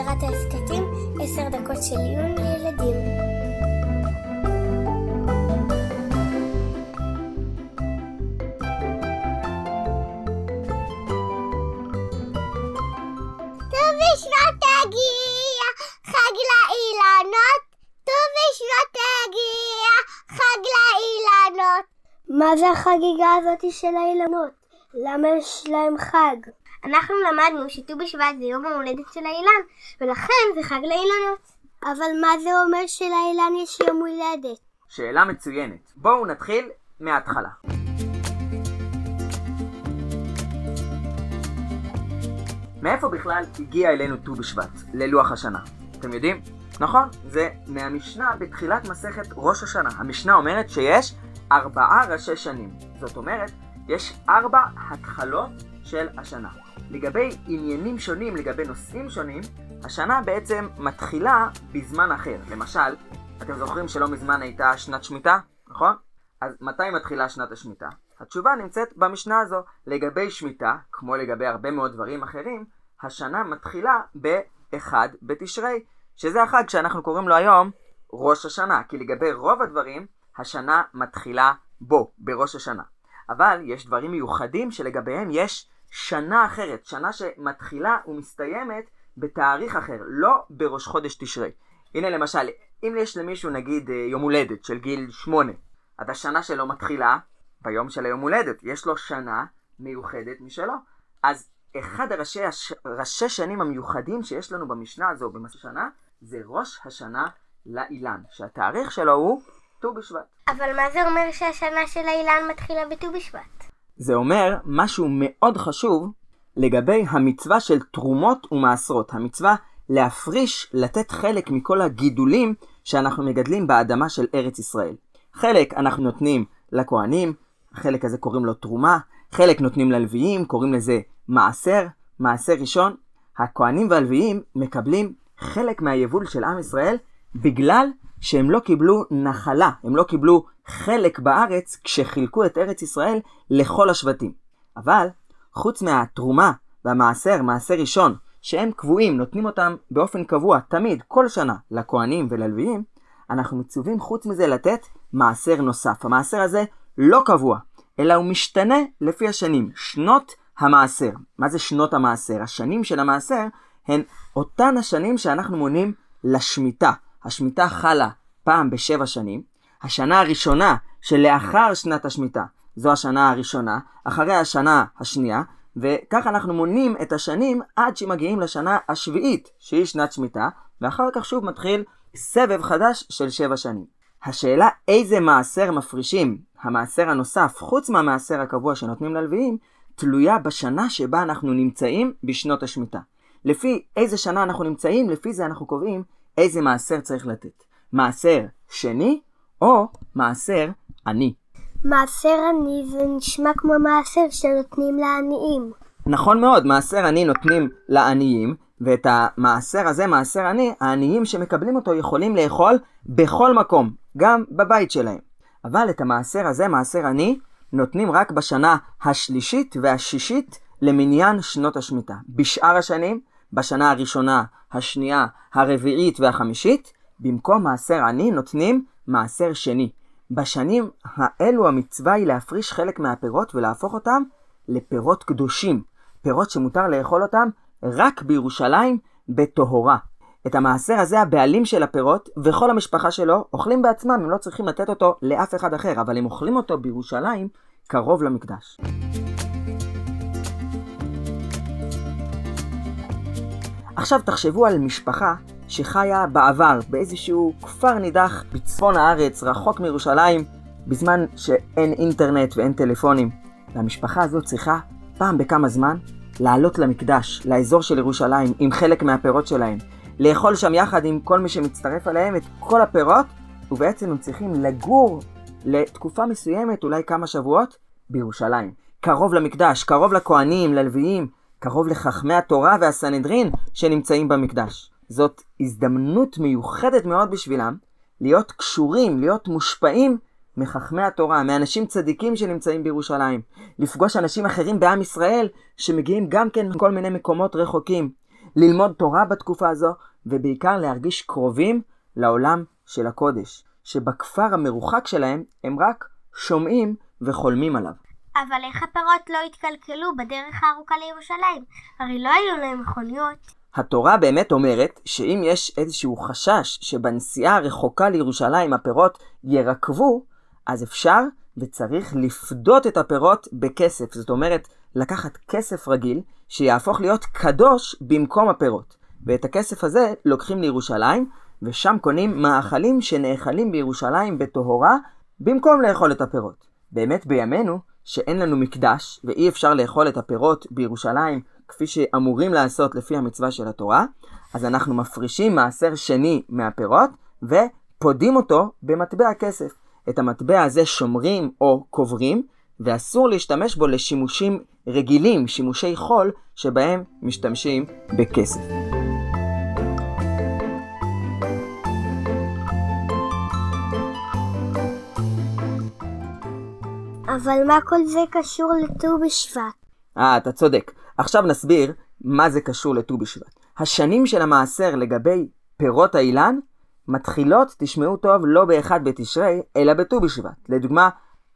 סדרת ההסכתים עשר דקות של עיון לילדים. ט"ו בשבט הגיע, חג לאילנות, ט"ו בשבט הגיע, חג לאילנות. מה זה החגיגה הזאת של האילנות? למה יש להם חג? אנחנו למדנו שט"ו בשבט זה יום ההולדת של האילן, ולכן זה חג לאילנות. אבל מה זה אומר שלאילן יש יום הולדת? שאלה מצוינת. בואו נתחיל מההתחלה. מאיפה בכלל הגיע אלינו ט"ו בשבט, ללוח השנה? אתם יודעים? נכון, זה מהמשנה בתחילת מסכת ראש השנה. המשנה אומרת שיש ארבעה ראשי שנים. זאת אומרת, יש ארבע התחלות של השנה. לגבי עניינים שונים, לגבי נושאים שונים, השנה בעצם מתחילה בזמן אחר. למשל, אתם זוכרים שלא מזמן הייתה שנת שמיטה, נכון? אז מתי מתחילה שנת השמיטה? התשובה נמצאת במשנה הזו. לגבי שמיטה, כמו לגבי הרבה מאוד דברים אחרים, השנה מתחילה ב-1 בתשרי, שזה החג שאנחנו קוראים לו היום ראש השנה, כי לגבי רוב הדברים, השנה מתחילה בו, בראש השנה. אבל יש דברים מיוחדים שלגביהם יש שנה אחרת, שנה שמתחילה ומסתיימת בתאריך אחר, לא בראש חודש תשרי. הנה למשל, אם יש למישהו נגיד יום הולדת של גיל 8, אז השנה שלו מתחילה ביום של היום הולדת, יש לו שנה מיוחדת משלו. אז אחד הראשי הש... ראשי שנים המיוחדים שיש לנו במשנה הזו במסע שנה, זה ראש השנה לאילן, שהתאריך שלו הוא ט"ו בשבט. אבל מה זה אומר שהשנה של האילן מתחילה בט"ו בשבט? זה אומר משהו מאוד חשוב לגבי המצווה של תרומות ומעשרות. המצווה להפריש, לתת חלק מכל הגידולים שאנחנו מגדלים באדמה של ארץ ישראל. חלק אנחנו נותנים לכהנים, החלק הזה קוראים לו תרומה, חלק נותנים ללוויים, קוראים לזה מעשר, מעשר ראשון. הכהנים והלוויים מקבלים חלק מהיבול של עם ישראל בגלל שהם לא קיבלו נחלה, הם לא קיבלו חלק בארץ כשחילקו את ארץ ישראל לכל השבטים. אבל חוץ מהתרומה והמעשר, מעשר ראשון, שהם קבועים, נותנים אותם באופן קבוע, תמיד, כל שנה, לכהנים וללוויים, אנחנו מצווים חוץ מזה לתת מעשר נוסף. המעשר הזה לא קבוע, אלא הוא משתנה לפי השנים, שנות המעשר. מה זה שנות המעשר? השנים של המעשר הן אותן השנים שאנחנו מונים לשמיטה. השמיטה חלה פעם בשבע שנים. השנה הראשונה שלאחר שנת השמיטה זו השנה הראשונה, אחרי השנה השנייה, וכך אנחנו מונים את השנים עד שמגיעים לשנה השביעית, שהיא שנת שמיטה, ואחר כך שוב מתחיל סבב חדש של שבע שנים. השאלה איזה מעשר מפרישים, המעשר הנוסף, חוץ מהמעשר הקבוע שנותנים ללוויים, תלויה בשנה שבה אנחנו נמצאים בשנות השמיטה. לפי איזה שנה אנחנו נמצאים, לפי זה אנחנו קובעים איזה מעשר צריך לתת. מעשר שני או מעשר עני. מעשר עני זה נשמע כמו מעשר שנותנים לעניים. נכון מאוד, מעשר עני נותנים לעניים, ואת המעשר הזה, מעשר עני, העניים שמקבלים אותו יכולים לאכול בכל מקום, גם בבית שלהם. אבל את המעשר הזה, מעשר עני, נותנים רק בשנה השלישית והשישית למניין שנות השמיטה. בשאר השנים, בשנה הראשונה, השנייה, הרביעית והחמישית, במקום מעשר עני נותנים מעשר שני. בשנים האלו המצווה היא להפריש חלק מהפירות ולהפוך אותם לפירות קדושים. פירות שמותר לאכול אותם רק בירושלים בטהורה. את המעשר הזה הבעלים של הפירות וכל המשפחה שלו אוכלים בעצמם, הם לא צריכים לתת אותו לאף אחד אחר, אבל הם אוכלים אותו בירושלים קרוב למקדש. עכשיו תחשבו על משפחה שחיה בעבר באיזשהו כפר נידח בצפון הארץ, רחוק מירושלים, בזמן שאין אינטרנט ואין טלפונים. והמשפחה הזאת צריכה פעם בכמה זמן לעלות למקדש, לאזור של ירושלים, עם חלק מהפירות שלהם. לאכול שם יחד עם כל מי שמצטרף אליהם את כל הפירות, ובעצם הם צריכים לגור לתקופה מסוימת, אולי כמה שבועות, בירושלים. קרוב למקדש, קרוב לכהנים, ללוויים, קרוב לחכמי התורה והסנהדרין שנמצאים במקדש. זאת הזדמנות מיוחדת מאוד בשבילם להיות קשורים, להיות מושפעים מחכמי התורה, מאנשים צדיקים שנמצאים בירושלים. לפגוש אנשים אחרים בעם ישראל שמגיעים גם כן מכל מיני מקומות רחוקים. ללמוד תורה בתקופה הזו, ובעיקר להרגיש קרובים לעולם של הקודש, שבכפר המרוחק שלהם הם רק שומעים וחולמים עליו. אבל איך הפירות לא התקלקלו בדרך הארוכה לירושלים? הרי לא היו להם מכוניות. התורה באמת אומרת שאם יש איזשהו חשש שבנסיעה הרחוקה לירושלים הפירות ירקבו, אז אפשר וצריך לפדות את הפירות בכסף. זאת אומרת, לקחת כסף רגיל שיהפוך להיות קדוש במקום הפירות. ואת הכסף הזה לוקחים לירושלים, ושם קונים מאכלים שנאכלים בירושלים בטהורה, במקום לאכול את הפירות. באמת בימינו, שאין לנו מקדש, ואי אפשר לאכול את הפירות בירושלים כפי שאמורים לעשות לפי המצווה של התורה, אז אנחנו מפרישים מעשר שני מהפירות, ופודים אותו במטבע כסף. את המטבע הזה שומרים או קוברים, ואסור להשתמש בו לשימושים רגילים, שימושי חול, שבהם משתמשים בכסף. אבל מה כל זה קשור לט"ו בשבט? אה, אתה צודק. עכשיו נסביר מה זה קשור לט"ו בשבט. השנים של המעשר לגבי פירות האילן מתחילות, תשמעו טוב, לא באחד בתשרי, אלא בט"ו בשבט. לדוגמה,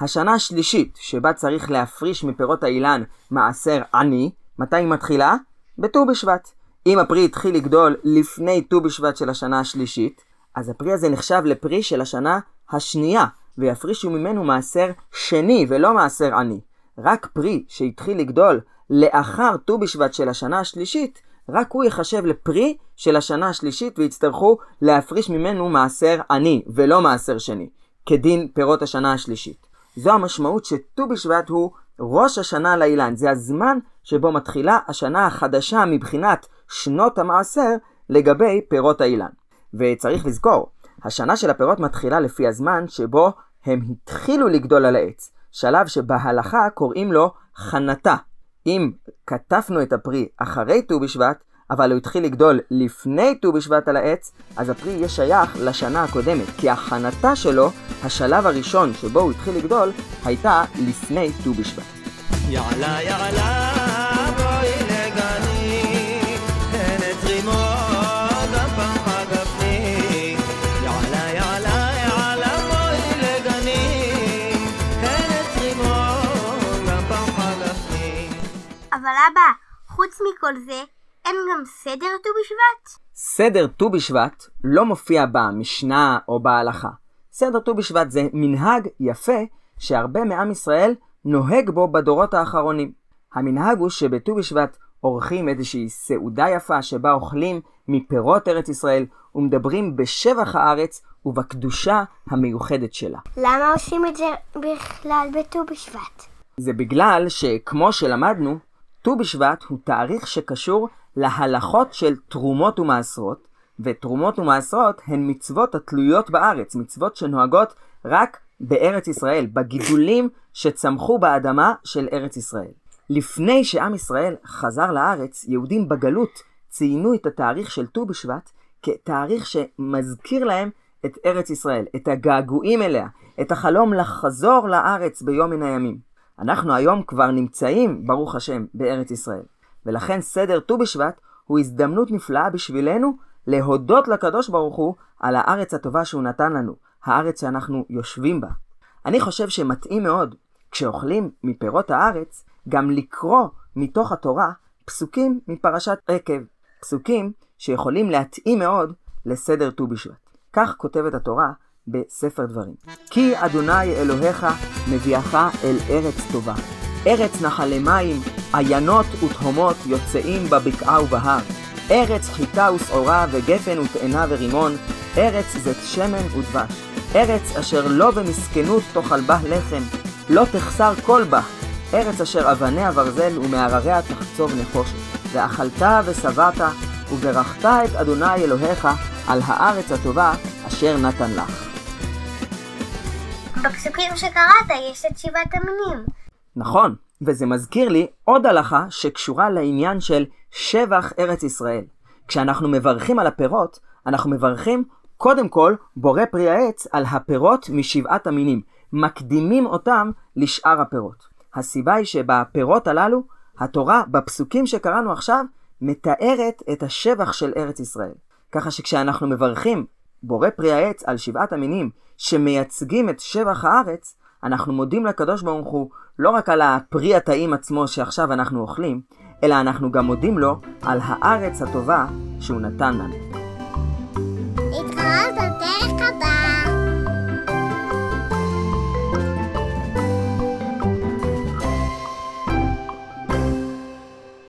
השנה השלישית שבה צריך להפריש מפירות האילן מעשר עני, מתי היא מתחילה? בט"ו בשבט. אם הפרי התחיל לגדול לפני ט"ו בשבט של השנה השלישית, אז הפרי הזה נחשב לפרי של השנה השנייה, ויפרישו ממנו מעשר שני ולא מעשר עני. רק פרי שהתחיל לגדול לאחר ט"ו בשבט של השנה השלישית, רק הוא ייחשב לפרי של השנה השלישית ויצטרכו להפריש ממנו מעשר עני ולא מעשר שני, כדין פירות השנה השלישית. זו המשמעות שט"ו בשבט הוא ראש השנה לאילן, זה הזמן שבו מתחילה השנה החדשה מבחינת שנות המעשר לגבי פירות האילן. וצריך לזכור, השנה של הפירות מתחילה לפי הזמן שבו הם התחילו לגדול על העץ, שלב שבהלכה קוראים לו חנתה. אם קטפנו את הפרי אחרי ט"ו בשבט, אבל הוא התחיל לגדול לפני ט"ו בשבט על העץ, אז הפרי יהיה שייך לשנה הקודמת, כי הכנתה שלו, השלב הראשון שבו הוא התחיל לגדול, הייתה לפני ט"ו בשבט. יעלה יעלה אבא, חוץ מכל זה, אין גם סדר ט"ו בשבט? סדר ט"ו בשבט לא מופיע במשנה או בהלכה. סדר ט"ו בשבט זה מנהג יפה שהרבה מעם ישראל נוהג בו בדורות האחרונים. המנהג הוא שבט"ו בשבט עורכים איזושהי סעודה יפה שבה אוכלים מפירות ארץ ישראל ומדברים בשבח הארץ ובקדושה המיוחדת שלה. למה עושים את זה בכלל בט"ו בשבט? זה בגלל שכמו שלמדנו, ט"ו בשבט הוא תאריך שקשור להלכות של תרומות ומעשרות, ותרומות ומעשרות הן מצוות התלויות בארץ, מצוות שנוהגות רק בארץ ישראל, בגידולים שצמחו באדמה של ארץ ישראל. לפני שעם ישראל חזר לארץ, יהודים בגלות ציינו את התאריך של ט"ו בשבט כתאריך שמזכיר להם את ארץ ישראל, את הגעגועים אליה, את החלום לחזור לארץ ביום מן הימים. אנחנו היום כבר נמצאים, ברוך השם, בארץ ישראל. ולכן סדר ט"ו בשבט הוא הזדמנות נפלאה בשבילנו להודות לקדוש ברוך הוא על הארץ הטובה שהוא נתן לנו, הארץ שאנחנו יושבים בה. אני חושב שמתאים מאוד, כשאוכלים מפירות הארץ, גם לקרוא מתוך התורה פסוקים מפרשת עקב, פסוקים שיכולים להתאים מאוד לסדר ט"ו בשבט. כך כותבת התורה בספר דברים. כי אדוני אלוהיך מביאך אל ארץ טובה. ארץ נחלי מים, עיינות ותהומות יוצאים בבקעה ובהר. ארץ חיטה ושעורה וגפן ותאנה ורימון, ארץ זית שמן ודבש. ארץ אשר לא במסכנות תאכל בה לחם, לא תחסר כל בה. ארץ אשר אבניה ברזל ומהרריה תחצוב נחושת. ואכלת ושבעת, וברכת את אדוני אלוהיך על הארץ הטובה אשר נתן לך. בפסוקים שקראת יש את שבעת המינים. נכון, וזה מזכיר לי עוד הלכה שקשורה לעניין של שבח ארץ ישראל. כשאנחנו מברכים על הפירות, אנחנו מברכים קודם כל בורא פרי העץ על הפירות משבעת המינים, מקדימים אותם לשאר הפירות. הסיבה היא שבפירות הללו, התורה בפסוקים שקראנו עכשיו, מתארת את השבח של ארץ ישראל. ככה שכשאנחנו מברכים בורא פרי העץ על שבעת המינים שמייצגים את שבח הארץ, אנחנו מודים לקדוש ברוך הוא לא רק על הפרי הטעים עצמו שעכשיו אנחנו אוכלים, אלא אנחנו גם מודים לו על הארץ הטובה שהוא נתן לנו. להתראות בפרק הבא